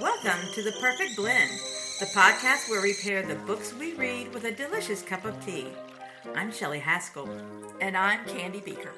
Welcome to The Perfect Blend, the podcast where we pair the books we read with a delicious cup of tea. I'm Shelley Haskell. And I'm Candy Beaker.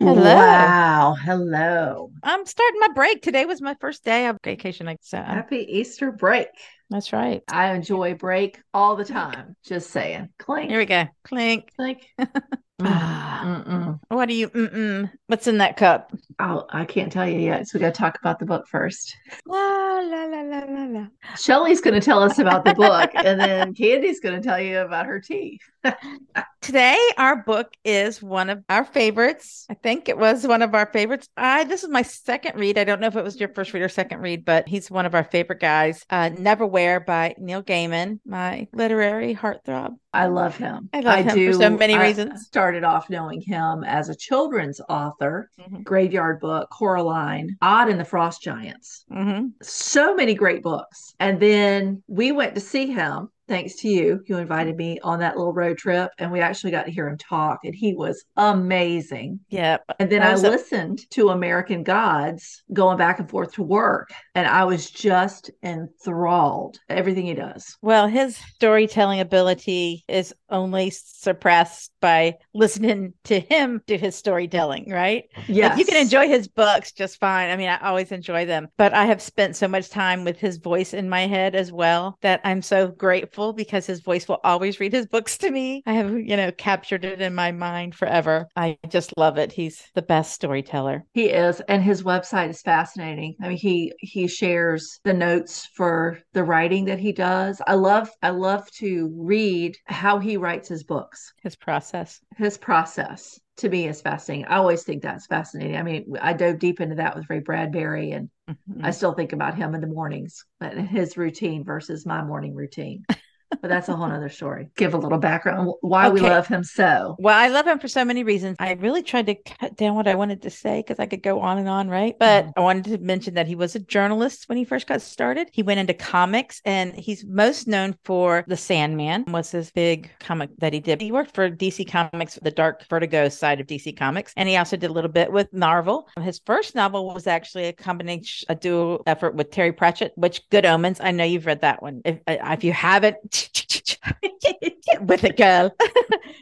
Hello. Wow. Hello. I'm starting my break. Today was my first day of vacation. I So Happy Easter break. That's right. I enjoy break all the time. Just saying. Clink. Here we go. Clink. Clink. Mm-hmm. Ah, mm-mm. What do you? Mm-mm. What's in that cup? Oh, I can't tell you yet. So we got to talk about the book first. La la la la la la. Shelley's going to tell us about the book, and then Candy's going to tell you about her tea. Today, our book is one of our favorites. I think it was one of our favorites. I this is my second read. I don't know if it was your first read or second read, but he's one of our favorite guys. Uh, Neverwhere by Neil Gaiman, my literary heartthrob. I love him. I love him for so many I reasons. started off knowing him as a children's author, Mhm. Graveyard Book, Coraline, Odd and the Frost Giants. hmm so many great books. And then we went to see him. Thanks to you. You invited me on that little road trip, and we actually got to hear him talk, and he was amazing. Yep. And then I a- listened to American Gods going back and forth to work, and I was just enthralled. Everything he does. Well, his storytelling ability is only surpassed by listening to him do his storytelling, right? Yes. Like, you can enjoy his books just fine. I mean, I always enjoy them, but I have spent so much time with his voice in my head as well that I'm so grateful because his voice will always read his books to me. I have, you know, captured it in my mind forever. I just love it. He's the best storyteller. He is, and his website is fascinating. I mean, he he shares the notes for the writing that he does. I love I love to read how he writes his books. His process. His process to me is fascinating. I always think that's fascinating. I mean, I dove deep into that with Ray Bradbury, and Mhm. I still think about him in the mornings, but his routine versus my morning routine. But that's a whole other story. Give a little background why we love him so. Well, I love him for so many reasons. I really tried to cut down what I wanted to say because I could go on and on, right? But I wanted to mention that he was a journalist when he first got started. He went into comics and he's most known for The Sandman was his big comic that he did. He worked for DC Comics, the dark vertigo side of DC Comics, and he also did a little bit with Marvel. His first novel was actually a combination, a dual effort with Terry Pratchett, which Good Omens. I know you've read that one. If, uh, if you haven't, with a girl.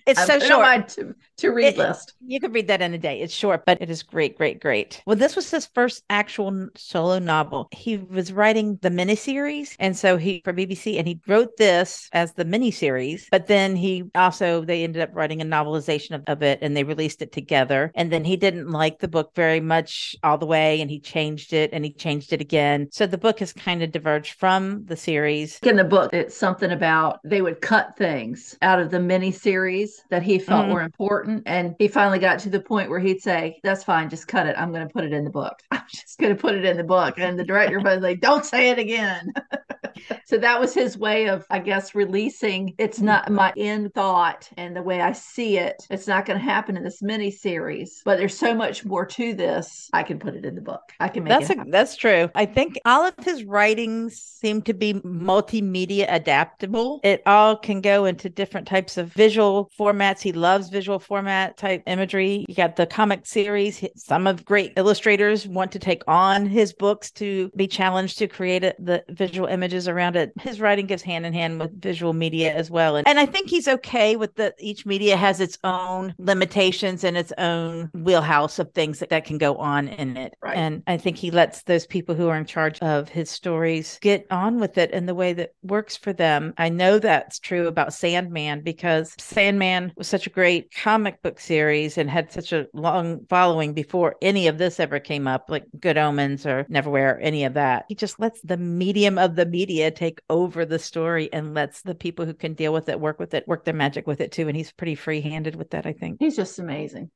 it's I so put it on short. my to, read It- list. You could read that in a day. It's short, but it is great, great, great. Well, this was his first actual solo novel. He was writing the miniseries, and so he for BBC, and he wrote this as the miniseries. But then he also they ended up writing a novelization of, of it, and they released it together. And then he didn't like the book very much all the way, and he changed it, and he changed it again. So the book has kind of diverged from the series. in the book it's something about they would cut things out of the mini series that he felt Mhm. were important and he finally got to the point where he'd say that's fine just cut it. I'm going to put it in the book. I'm just going to put it in the book. And the director was like don't say it again. So that was his way of i guess releasing it's not my end thought and the way i see it. It's not going to happen in this mini series but there's so much more to this. I can put it in the book. I can make That's it a, that's true. I think all of his writings seem to be multimedia adaptable. It all can go into different types of visual formats. He loves visual format type imagery. You got the comic series. Some of great illustrators want to take on his books to be challenged to create it, the visual images around it. His writing goes hand in hand with visual media as well. And, and I think he's okay with that each media has its own limitations and its own wheelhouse of things that, that can go on in it. Right. And I think he lets those people who are in charge of his stories get on with it in the way that works for them. I know that's true about Sandman because Sandman was such a great comic book series and had such a long following before any of this ever came up, like Good Omens or Neverwhere, any of that. He just lets the medium of the media take over the story and lets the people who can deal with it work with it, work their magic with it too. And he's pretty free handed with that, I think. he's just amazing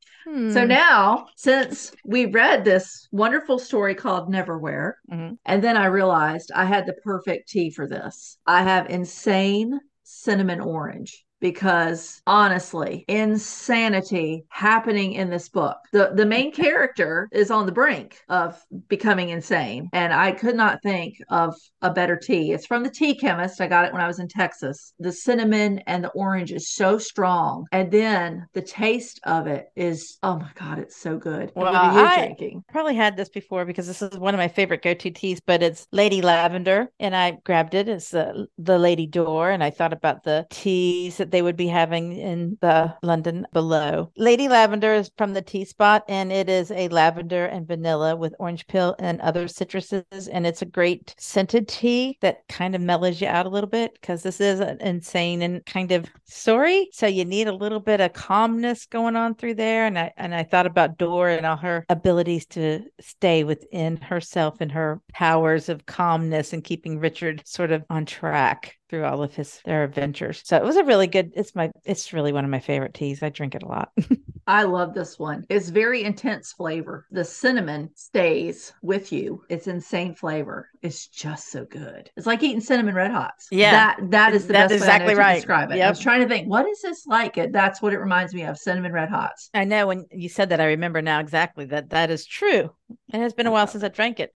So Hmm. now, since we read this wonderful story called Neverwhere, Mhm. and then I realized I had the perfect tea for this. I have insane cinnamon orange. Because honestly, insanity happening in this book. The the main character is on the brink of becoming insane, and I could not think of a better tea. It's from the Tea Chemist. I got it when I was in Texas. The cinnamon and the orange is so strong, and then the taste of it is oh my god, it's so good. Well, what are you I- drinking? Probably had this before because this is one of my favorite go-to teas, but it's Lady Lavender, and I grabbed it. It's the the Lady Door, and I thought about the teas that they would be having in the London below. Lady Lavender is from the Tea Spot, and it is a lavender and vanilla with orange peel and other citruses, and it's a great scented tea that kind of mellows you out a little bit because this is an insane and kind of story, so you need a little bit of calmness going on through there. And I and I thought about Dora and all her abilities to stay within herself and her powers of calmness and keeping Richard sort of on track through all of his their adventures. So it was a really good it's my it's really one of my favorite teas. I drink it a lot. I love this one. It's very intense flavor. The cinnamon stays with you. It's insane flavor. It's just so good. It's like eating cinnamon red hots. Yeah. That that is the That's best way I know exactly to describe it. I Yep. was trying to think, what is this like? It that's what it reminds me of. Cinnamon red hots. I know when you said that I remember now exactly that that is true. It has been a while since I drank it.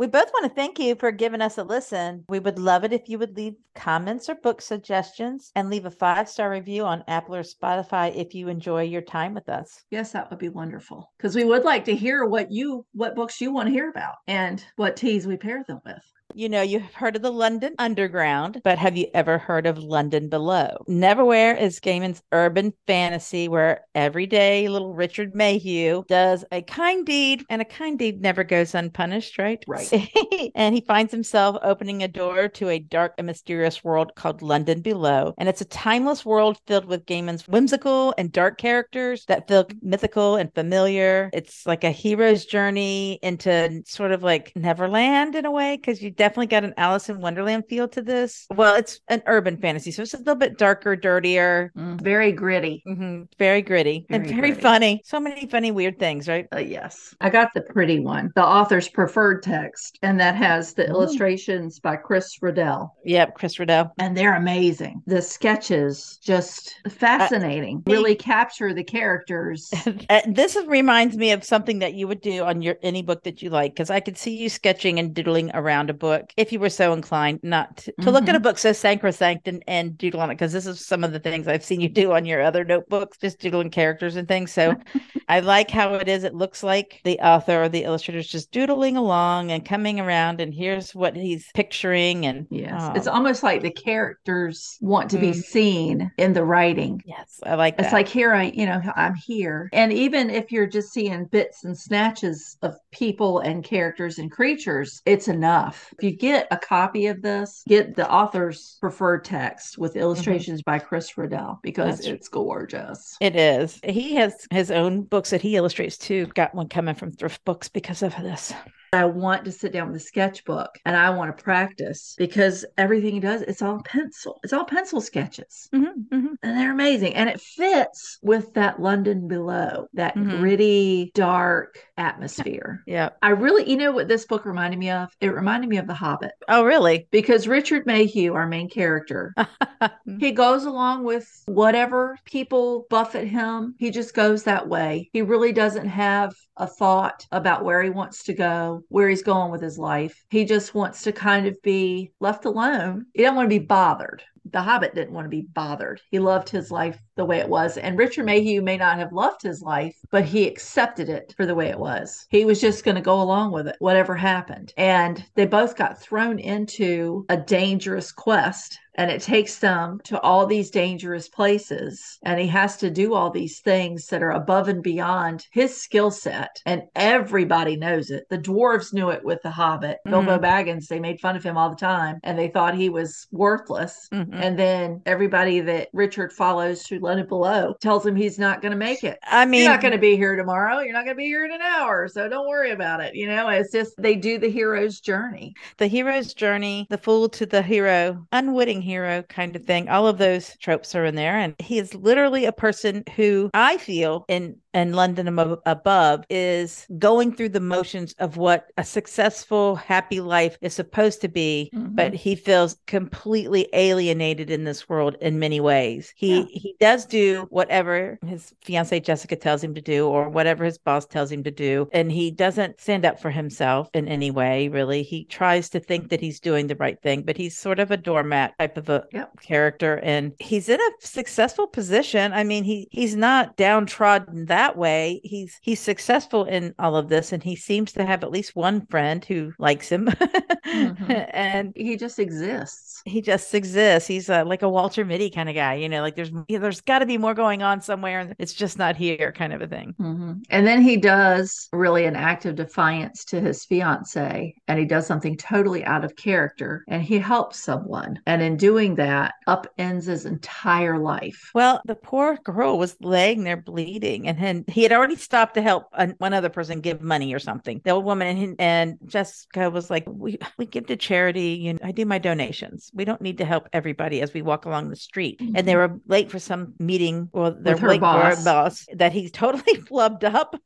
We both want to thank you for giving us a listen. We would love it if you would leave comments or book suggestions and leave a five star review on Apple or Spotify if you enjoy your time with us. Yes, that would be wonderful. Because we would like to hear what you what books you want to hear about and what teas we pair them with. You know, you've heard of the London Underground, but have you ever heard of London Below? Neverwhere is Gaiman's urban fantasy where every day little Richard Mayhew does a kind deed, and a kind deed never goes unpunished, right? Right. and he finds himself opening a door to a dark and mysterious world called London Below. And it's a timeless world filled with Gaiman's whimsical and dark characters that feel mythical and familiar. It's like a hero's journey into sort of like Neverland in a way, because you definitely got an Alice in Wonderland feel to this. Well, it's an urban fantasy, so it's a little bit darker, dirtier. Mm, very gritty. mhm, very gritty and Very very gritty. funny. So many funny, weird things, right? Uh, yes. I got the pretty one, the author's preferred text, and that has the Ooh. illustrations by Chris Riddell. Yep, Chris Riddell. And they're amazing. The sketches just fascinating. he- really capture the characters. Uh, this reminds me of something that you would do on your any book that you like because I could see you sketching and doodling around a book if you were so inclined not to, to look at a book so sacrosanct and, and doodle on it because this is some of the things I've seen you do on your other notebooks just doodling characters and things so I like how it is it looks like the author or the illustrator is just doodling along and coming around and here's what he's picturing and Yes. oh, It's almost like the characters want to be Mm. seen in the writing. yes I like that It's like here I, you know, I'm here. And even if you're just seeing bits and snatches of people and characters and creatures, it's enough. If you get a copy of this, get the author's preferred text with illustrations by Chris Riddell because Mm-hmm. That's- it's gorgeous. It is. He has his own books that he illustrates too. Got one coming from Thrift Books because of this. I want to sit down with a sketchbook and I want to practice because everything he does, it's all pencil. It's all pencil sketches. Mm-hmm, mm-hmm. and they're amazing and it fits with that london below that Mhm. gritty dark atmosphere Yeah. i really you know what this book reminded me of it reminded me of the hobbit Oh, really? because richard mayhew our main character he goes along with whatever people buffet him he just goes that way he really doesn't have a thought about where he wants to go where he's going with his life. He just wants to kind of be left alone. He doesn't want to be bothered. The hobbit didn't want to be bothered. He loved his life the way it was. And richard mayhew may not have loved his life but he accepted it for the way it was. He was just going to go along with it whatever happened. And they both got thrown into a dangerous quest and it takes them to all these dangerous places. And he has to do all these things that are above and beyond his skill set. And everybody knows it. The dwarves knew it with the hobbit. Bilbo baggins they made fun of him all the time and they thought he was worthless. Mhm. and then everybody that richard follows through London below tells him he's not going to make it. I mean, You're not going to be here tomorrow. You're not going to be here in an hour. So don't worry about it. You know, it's just they do the hero's journey. the hero's journey, the fool to the hero, unwitting hero kind of thing. All of those tropes are in there. And he is literally a person who I feel in and London Above is going through the motions of what a successful, happy life is supposed to be, but mm-hmm. he feels completely alienated in this world in many ways. He Yeah. he does do whatever his fiancee Jessica tells him to do, or whatever his boss tells him to do, and he doesn't stand up for himself in any way. Really, he tries to think that he's doing the right thing, but he's sort of a doormat type of a Yep. character, and he's in a successful position. I mean, he he's not downtrodden that way. He's he's successful in all of this, and he seems to have at least one friend who likes him, Mhm. and He just exists. He just exists. He's uh, like a Walter Mitty kind of guy, you know. Like there's there's got to be more going on somewhere, and it's just not here, kind of a thing. Mhm. And then he does really an act of defiance to his fiance, and he does something totally out of character, and he helps someone. And in doing that, upends his entire life. Well, the poor girl was laying there bleeding, and then he had already stopped to help an- one other person give money or something. The old woman and, and Jessica was like, "We we give to charity. You know, I do my donations. We don't need to help everybody as we walk along the street." And they mm-hmm. were late for some meeting, or they're late for boss. a boss that he totally flubbed up.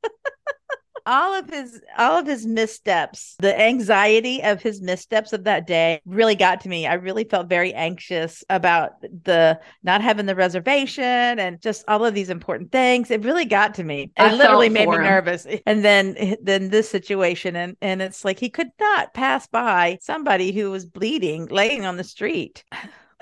All of his all of his missteps the anxiety of his missteps of that day really got to me. I really felt very anxious about the not having the reservation and just all of these important things. It really got to me. I it literally made me him. nervous. And then then this situation and and it's like he could not pass by somebody who was bleeding laying on the street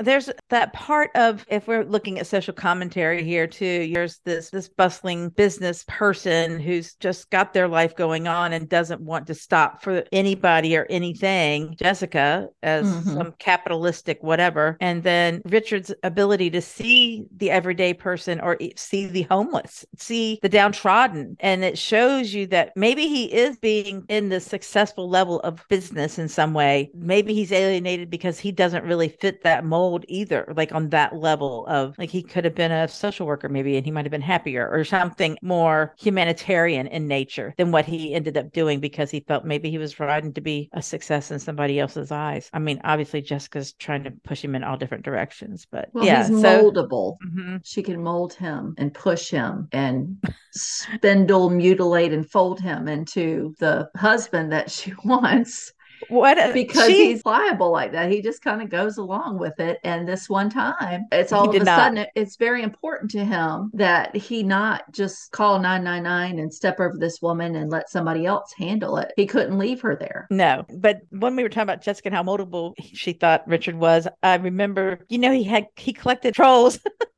there's that part of if we're looking at social commentary here too there's this this bustling business person who's just got their life going on and doesn't want to stop for anybody or anything jessica as Mhm. some capitalistic whatever. And then richard's ability to see the everyday person or see the homeless see the downtrodden. And it shows you that maybe he is being in the successful level of business in some way. Maybe he's alienated because he doesn't really fit that mold either like on that level of like he could have been a social worker maybe and he might have been happier or something more humanitarian in nature than what he ended up doing because he felt maybe he was riding to be a success in somebody else's eyes i mean obviously jessica's trying to push him in all different directions but Well, yeah he's so moldable. Mhm. She can mold him and push him and spindle, mutilate, and fold him into the husband that she wants what a- because she- he's pliable like that. He just kind of goes along with it. And this one time, it's He all of a not. sudden, it- it's very important to him that he not just call 999 and step over this woman and let somebody else handle it. He couldn't leave her there. No, but when we were talking about Jessica and how moldable she thought Richard was, I remember, you know, he had he collected trolls.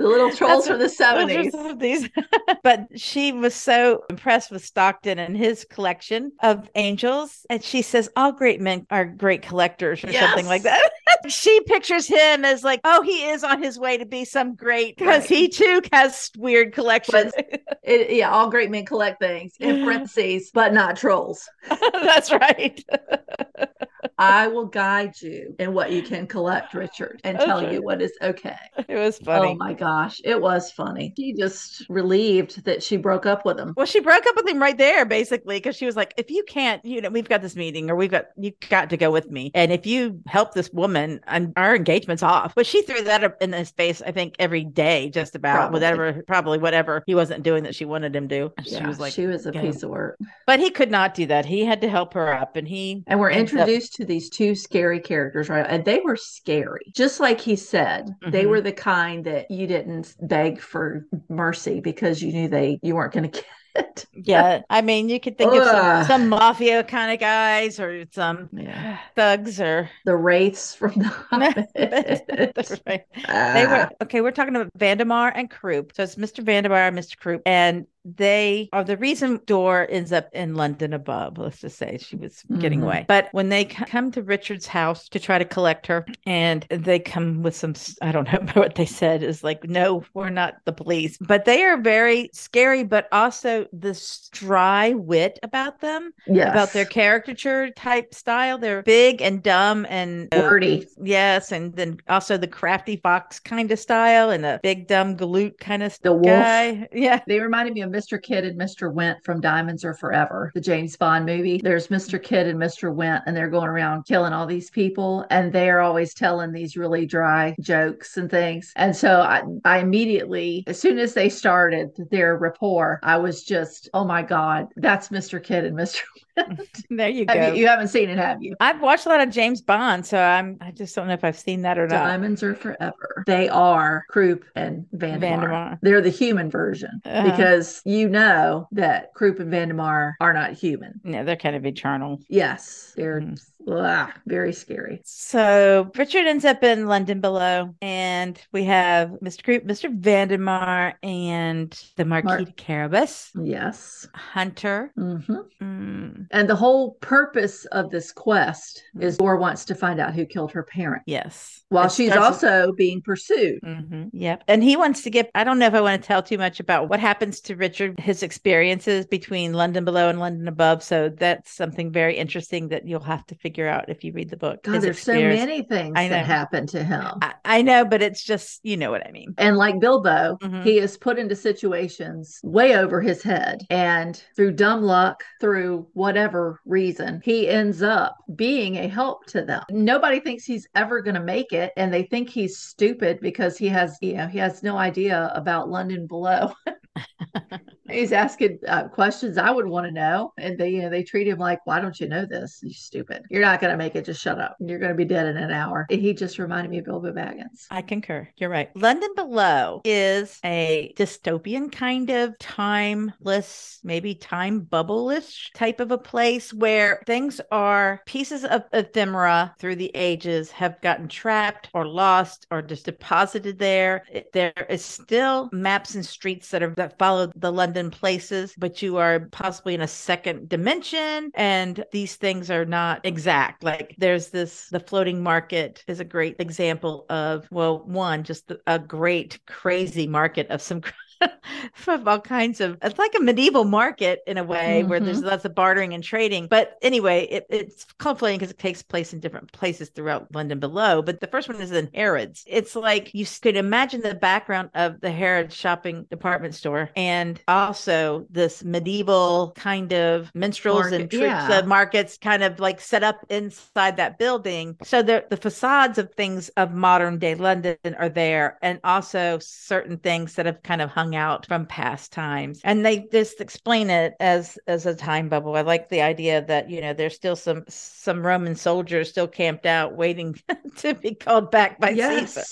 The little trolls from the 70s. are these. but she was so impressed with Stockton and his collection of angels. And she says, All great men are great collectors or something like that. she pictures him as like, Oh, he is on his way to be some great because Right. he too has weird collections. It, yeah, all great men collect things in parentheses, but not trolls. That's right. I will guide you in what you can collect, Richard, and tell Okay. you what is okay. It was oh funny. Oh my gosh, it was funny. She just relieved that she broke up with him. Well, she broke up with him right there, basically, because she was like, if you can't, you know, we've got this meeting or we've got, you got to go with me. And if you help this woman, I'm, our engagement's off. But she threw that up in his face, I think, every day, just about Probably. whatever, probably whatever he wasn't doing that she wanted him to. She Yeah, was like, she was a "Go." piece of work. but he could not do that. He had to help her up. And he, And we're ends up- introduced to these two scary characters, right? And they were scary. Just like he said, they Mhm. were the kind that you didn't beg for mercy because you knew they you weren't going to get. It. yeah, I mean, you could think of some, some mafia kind of guys or some Yeah. thugs or. The wraiths from the Hobbit. Right. They Ah. were okay. We're talking about Vandemar and Croup. So it's Mr. Vandemar and Mr. Croup, and they are the reason Door ends up in London above. Let's just say she was getting Mhm. away. But when they c- come to Richard's house to try to collect her, and they come with some, I don't know what they said is like, no, we're not the police. But they are very scary, but also this dry wit about them, yes. about their caricature type style. They're big and dumb and uh, yes, and then also the crafty fox kind of style and the big dumb galoot kind of The wolf. guy. Yeah. They reminded me of Mr. Kidd and Mr. Wint from Diamonds Are Forever, the James Bond movie. There's Mr. Kidd and Mr. Wint, and they're going around killing all these people, and they're always telling these really dry jokes and things. And so I, I immediately, as soon as they started their rapport, I was just, oh my God, that's Mr. Kidd and Mr. There you go. Have you, you haven't seen it, have you? I've watched a lot of James Bond, so I'm I just don't know if I've seen that or not. Diamonds Are Forever. They are Croup and Vandemar. Vandemar. They're the human version Uh-huh. because you know that Croup and Vandemar are not human. No, they're kind of eternal. Yes, they're Mhm. Ugh, very scary. So Richard ends up in London below, and we have Mr. Croup, Mr. Vandemar, and the Marquis Mar- de Carabas, Yes. Hunter. hmm Mm, And the whole purpose of this quest is Door wants to find out who killed her parent yes. while It she's with- also being pursued. Mhm. Yep. And he wants to get, I don't know if I want to tell too much about what happens to Richard, his experiences between London below and London above. So that's something very interesting that you'll have to figure out if you read the book. God, there's so many things that happen to him. I, I know, but it's just, you know what I mean. And like Bilbo, Mhm. he is put into situations way over his head. And through dumb luck, through whatever reason, he ends up being a help to them. Nobody thinks he's ever going to make it. And they think he's stupid because he has, you know, he has no idea about London below. he's asking uh, questions I would want to know. And they, you know, they treat him like, why don't you know this? You stupid. You're not going to make it. Just shut up. You're going to be dead in an hour. He just reminded me of Bilbo Baggins. I concur. You're right. London Below is a dystopian kind of timeless, maybe time bubble-ish type of a place where things are pieces of ephemera through the ages have gotten trapped or lost or just deposited there. There is still maps and streets that are that follow the London places, but you are possibly in a second dimension and these things are not exact. Like there's this the floating market is a great example of well, one, just a great crazy market of some of all kinds of it's like a medieval market in a way where there's mm-hmm. lots of bartering and trading. But anyway it, it's conflicting because it takes place in different places throughout london below. But the first one is in harrods. It's like you could imagine the background of the harrods shopping department store and also this medieval kind of minstrels and Market, troops yeah. of markets kind of like set up inside that building. So the, the facades of things of modern day london are there and also certain things that have kind of hung out from past times. And they just explain it as as a time bubble. I like the idea that you know there's still some some roman soldiers still camped out waiting to be called back by caesar.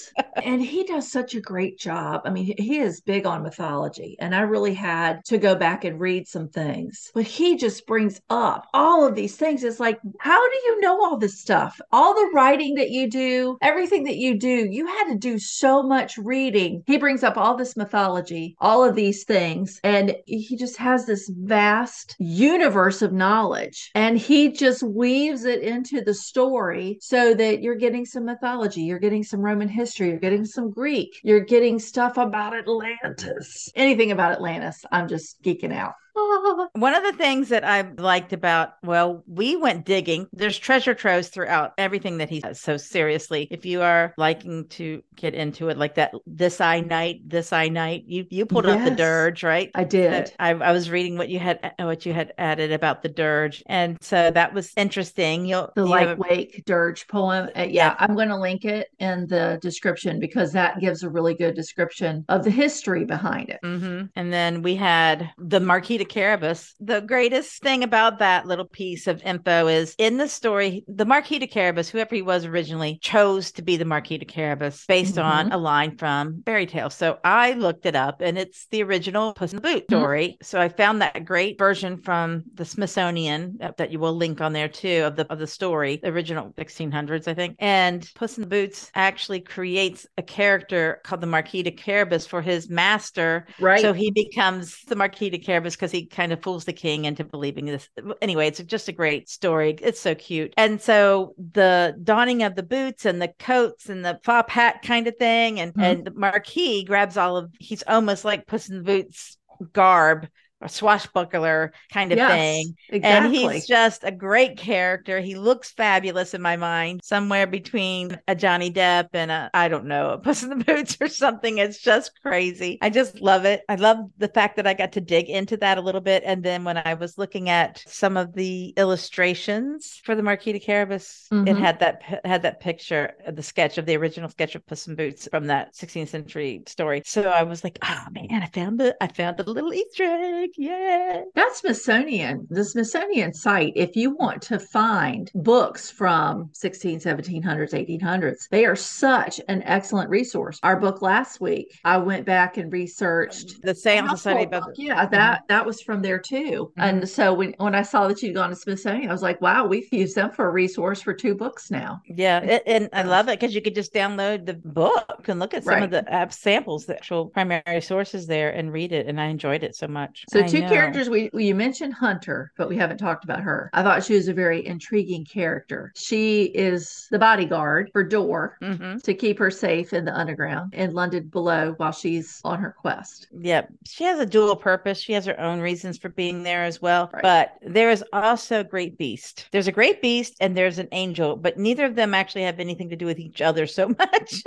And he does such a great job. I mean he is big on mythology and i really had to go back and read some things. But he just brings up all of these things. It's like how do you know all this stuff? All the writing that you do everything that you do you had to do so much reading. He brings up all this mythology all of these things. And he just has this vast universe of knowledge. And he just weaves it into the story so that you're getting some mythology you're getting some roman history you're getting some greek you're getting stuff about atlantis. Anything about atlantis i'm just geeking out One of the things that I liked about, well, we went digging. There's treasure troves throughout everything that he does. So seriously, if you are liking to get into it Lyke that, this I night, this I night, you you pulled up the dirge, right? i did I, I was reading what you had what you had added about the dirge, and so that was interesting. You'll the you like a- wake dirge poem Uh, yeah i'm going to link it in the description because that gives a really good description of the history behind it Mhm. And then we had the Marquis de Carabas. The greatest thing about that little piece of info is in the story, the Marquis de Carabas, whoever he was originally, chose to be the Marquis de Carabas based mm-hmm. on a line from Fairy Tale. So I looked it up and it's the original Puss in the Boot mm-hmm. story. So I found that great version from the Smithsonian that, that you will link on there too of the of the story, the original 1600s, I think. And Puss in the Boots actually creates a character called the Marquis de Carabas for his master right so he becomes the Marquis de Carabas because he kind of fools the king into believing this. Anyway, it's just a great story. It's so cute. And so the donning of the boots and the coats and the fop hat kind of thing, and Mhm. and the Marquis grabs all of. He's almost like Puss in the Boots garb a swashbuckler kind of Yes, thing. Exactly. And he's just a great character. He looks fabulous in my mind, somewhere between a Johnny Depp and a, I don't know, a Puss in the Boots or something. It's just crazy. I just love it. I love the fact that I got to dig into that a little bit. And then when I was looking at some of the illustrations for the Marquis de Carabas, it Mhm. had that had that picture, the sketch of the original sketch of Puss in Boots from that 16th century story. So I was like, oh man, I found it. I found a little Easter egg. Yeah. That's Smithsonian, the Smithsonian site. If you want to find books from 16, 1700s, 1800s, they are such an excellent resource. Our book last week, I went back and researched. The Seance Society about book. Yeah, that that was from there too. Mhm. And so when when I saw that you'd gone to Smithsonian, I was like, wow, we've used them for a resource for two books now. Yeah, it, and I love it because you could just download the book and look at some Right. of the app samples, the actual primary sources there, and read it. And I enjoyed it so much. So I two know. characters we we- you mentioned Hunter, but we haven't talked about her. I thought she was a very intriguing character. She is the bodyguard for Door Mhm. to keep her safe in the underground in London below while she's on her quest. Yep. she has a dual purpose. She has her own reasons for being there as well. Right. But there is also a great beast. There's a great beast and there's an angel, but neither of them actually have anything to do with each other so much.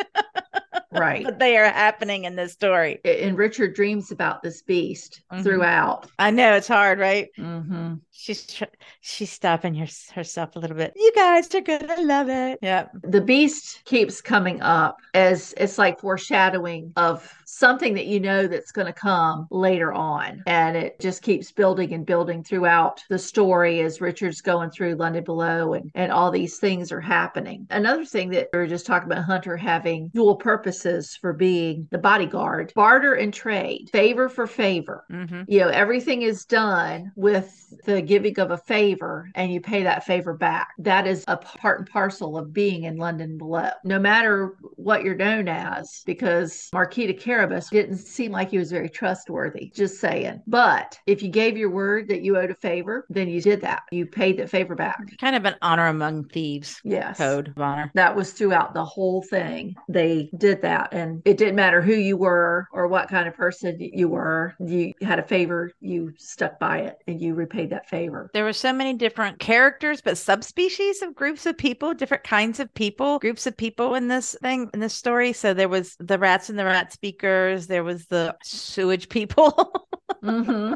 Right. but they are happening in this story. And Richard dreams about this beast Mhm. throughout. I know it's hard, right? Mm-hmm. She's tr- she's stopping her, herself a little bit. You guys are gonna love it. Yeah. The beast keeps coming up as it's like foreshadowing of something that you know that's going to come later on. And it just keeps building and building throughout the story as Richard's going through London Below and, and all these things are happening. Another thing that we were just talking about Hunter having dual purposes for being the bodyguard, barter and trade, favor for favor. Mm-hmm. you know everything is done with the giving of a favor and you pay that favor back that is a part and parcel of being in london below no matter what you're known as because marquis de carabas didn't seem like he was very trustworthy just saying but if you gave your word that you owed a favor then you did that you paid that favor back Kind of an honor among thieves yes code of honor. that was throughout the whole thing. They did that, and it didn't matter who you were or what kind of person you were. You had a favor, you stuck by it, and you repaid that favor. There were so many different characters, but subspecies of groups of people, different kinds of people, groups of people in this thing, in this story. So there was the rats and the rat speakers. There was the sewage people. hmm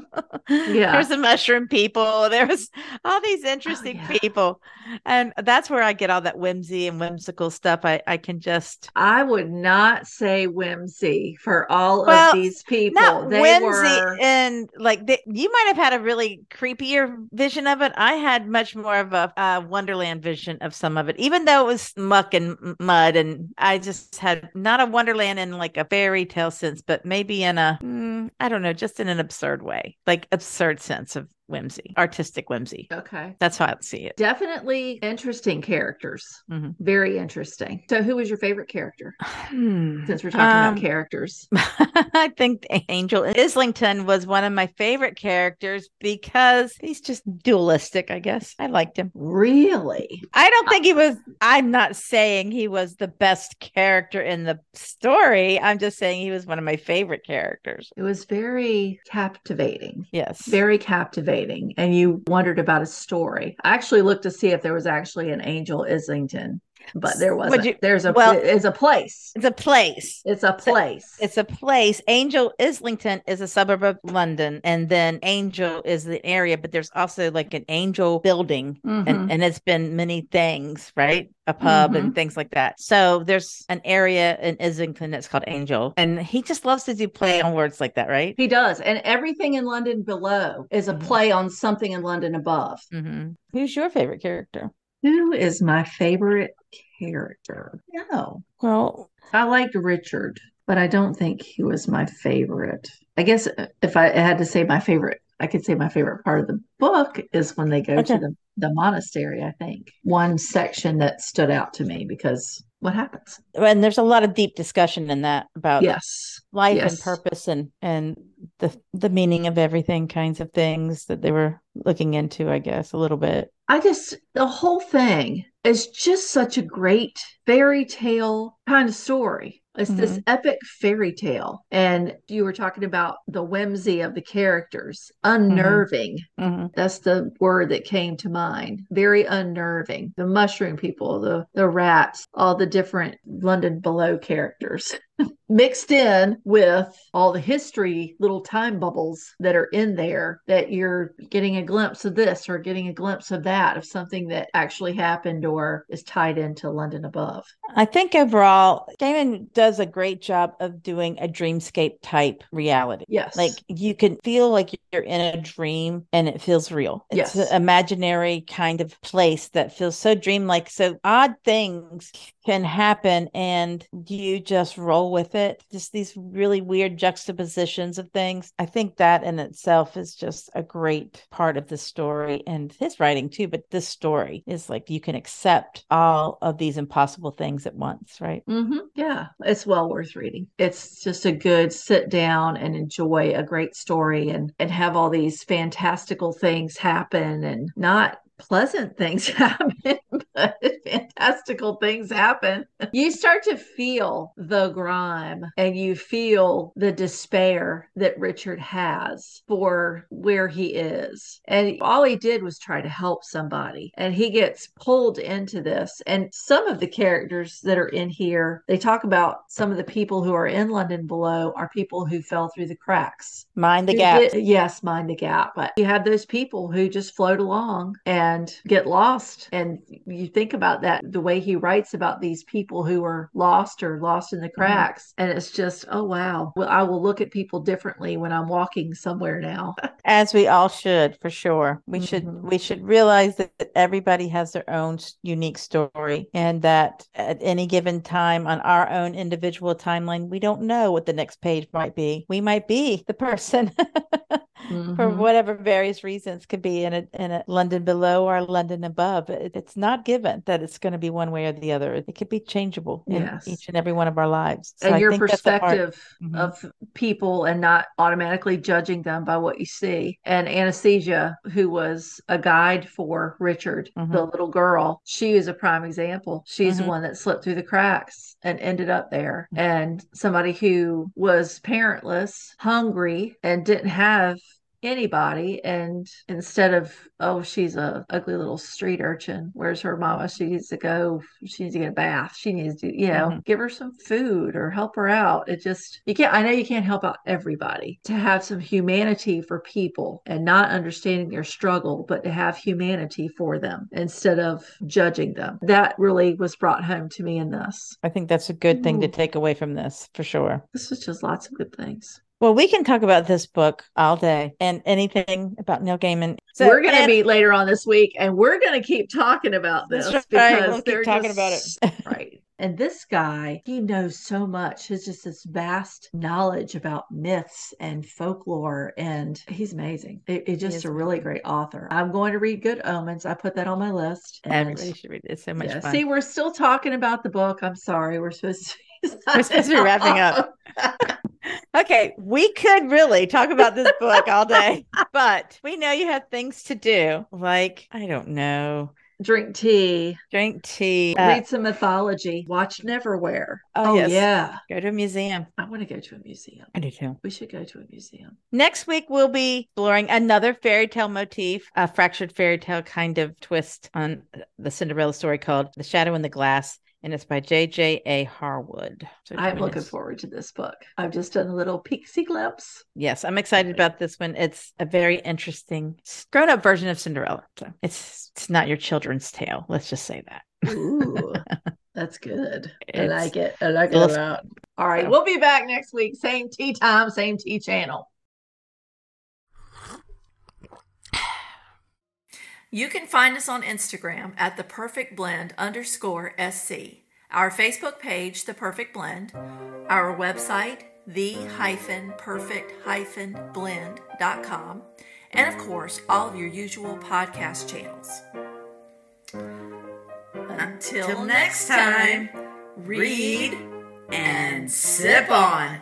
Yeah. There's the mushroom people. There was all these interesting yeah. people. And that's where I get all that whimsy and whimsical stuff. I, I can just I would not say whimsy for all Well, of these people. not they whimsy were and like they, you might have had a really creepier vision of it i had much more of a uh, wonderland vision of some of it even though it was muck and mud and i just had not a wonderland in like a fairy tale sense but maybe in a mm, i don't know just in an absurd way like absurd sense of whimsy artistic whimsy okay. that's how i see it Definitely interesting characters. Mhm. Very interesting. So, who was your favorite character? Hmm. Since we're talking Um, about characters, I think Angel Islington was one of my favorite characters because he's just dualistic, I guess. I liked him. really, I don't think he was, I'm not saying he was the best character in the story. I'm just saying he was one of my favorite characters. it was very captivating. Yes. very captivating and you wondered about a story. I actually looked to see if there was actually an Angel Islington, but there wasn't. you- There's a well- it's a place. it's a place. It's a place. It's a place. Angel Islington is a suburb of London, and then Angel is the area, but there's also like an Angel building Mhm. and, and it's been many things, right? A pub Mm-hmm. and things like that. So there's an area in Islington that's called Angel, and he just loves to do play on words like that, right? he does. And everything in London below is a Mhm. play on something in London above. hmm Who's your favorite character? Who is my favorite character? No. Well, I liked Richard, but I don't think he was my favorite. I guess if I had to say my favorite, I could say my favorite part of the book is when they go Okay. to the, the monastery, I think. One section that stood out to me because what happens? and there's a lot of deep discussion in that about Yes. life and purpose and and the the meaning of everything, kinds of things that they were looking into, I guess, a little bit. I just, the whole thing is just such a great fairy tale kind of story. It's this Mhm. epic fairy tale. And you were talking about the whimsy of the characters, unnerving. Mhm. That's the word that came to mind. Very unnerving. The mushroom people, the the rats, all the different London below characters. Mixed in with all the history, little time bubbles that are in there, that you're getting a glimpse of this or getting a glimpse of that, of something that actually happened or is tied into London above. I think overall, Gaiman does a great job of doing a dreamscape type reality. Yes. Like you can feel like you're in a dream and it feels real. It's Yes. an imaginary kind of place that feels so dreamlike. So odd things can happen and you just roll with it. Just these really weird juxtapositions of things. I think that in itself is just a great part of the story and his writing too. But this story is like you can accept all of these impossible things at once, right? mm-hmm. Yeah, it's well worth reading. It's just a good sit down and enjoy a great story and and have all these fantastical things happen and not pleasant things happen, but fantastical things happen. You start to feel the grime and you feel the despair that Richard has for where he is. And all he did was try to help somebody. And he gets pulled into this. And some of the characters that are in here, they talk about some of the people who are in London below are people who fell through the cracks. Mind the gap. yes, mind the gap. But you have those people who just float along and get lost. And you think about that, the way he writes about these people who are lost or lost in the cracks. And it's just, oh, wow. Well, I will look at people differently when I'm walking somewhere now. As we all should, for sure. We should Mhm. we should realize that everybody has their own unique story and that at any given time on our own individual timeline, we don't know what the next page might be. We might be the person for Mhm. whatever various reasons could be in a in a London below or London above. It, it's not given that it's going to be one way or the other. It could be changeable in Yes. each and every one of our lives. So and I your think that's the part- perspective Mhm. of people and not automatically judging them by what you see. And Anastasia, who was a guide for Richard, the Mhm. little girl, she is a prime example. She's Mhm. the one that slipped through the cracks and ended up there. And somebody who was parentless, hungry, and didn't have anybody and instead of oh she's a ugly little street urchin where's her mama? She needs to go she needs to get a bath she needs to you know Mhm. give her some food or help her out. It just you can't i know you can't help out everybody. To have some humanity for people and not understanding their struggle but to have humanity for them instead of judging them. That really was brought home to me in this. I think that's a good thing to take away from this for sure. this is just lots of good things Well, we can talk about this book all day and anything about Neil Gaiman. So, we're going to meet later on this week and we're going to keep talking about this right. because We'll keep they're talking about it. right and this guy he knows so much he's just this vast knowledge about myths and folklore and he's amazing it, it's just a really great author i'm going to read good omens i put that on my list and Everybody should read it. It's so much yeah, fun. see we're still talking about the book i'm sorry we're supposed to We're supposed to be wrapping up. Okay, we could really talk about this book all day, but we know you have things to do, like I don't know, drink tea. Drink tea, uh, read some mythology. Watch neverwhere. Oh, oh yes. yeah. Go to a museum. i want to go to a museum. I do too. we should go to a museum. Next week, we'll be exploring another fairy tale motif, a fractured fairy tale kind of twist on the Cinderella story called The Shadow in the Glass, and it's by J.J.A. Harwood. So I'm looking forward to this book. I've just done a little peeksy glimpse. Yes, I'm excited about this one. It's a very interesting grown up version of Cinderella. So it's it's not your children's tale. Let's just say that. Ooh, that's good. I like it. I like it a lot. All right, so- we'll be back next week. Same tea time, same tea channel. You can find us on Instagram at the perfect blend underscore SC, our Facebook page, The Perfect Blend, our website, the hyphen perfect hyphen blend.com, and of course, all of your usual podcast channels. Until next time, read and sip on.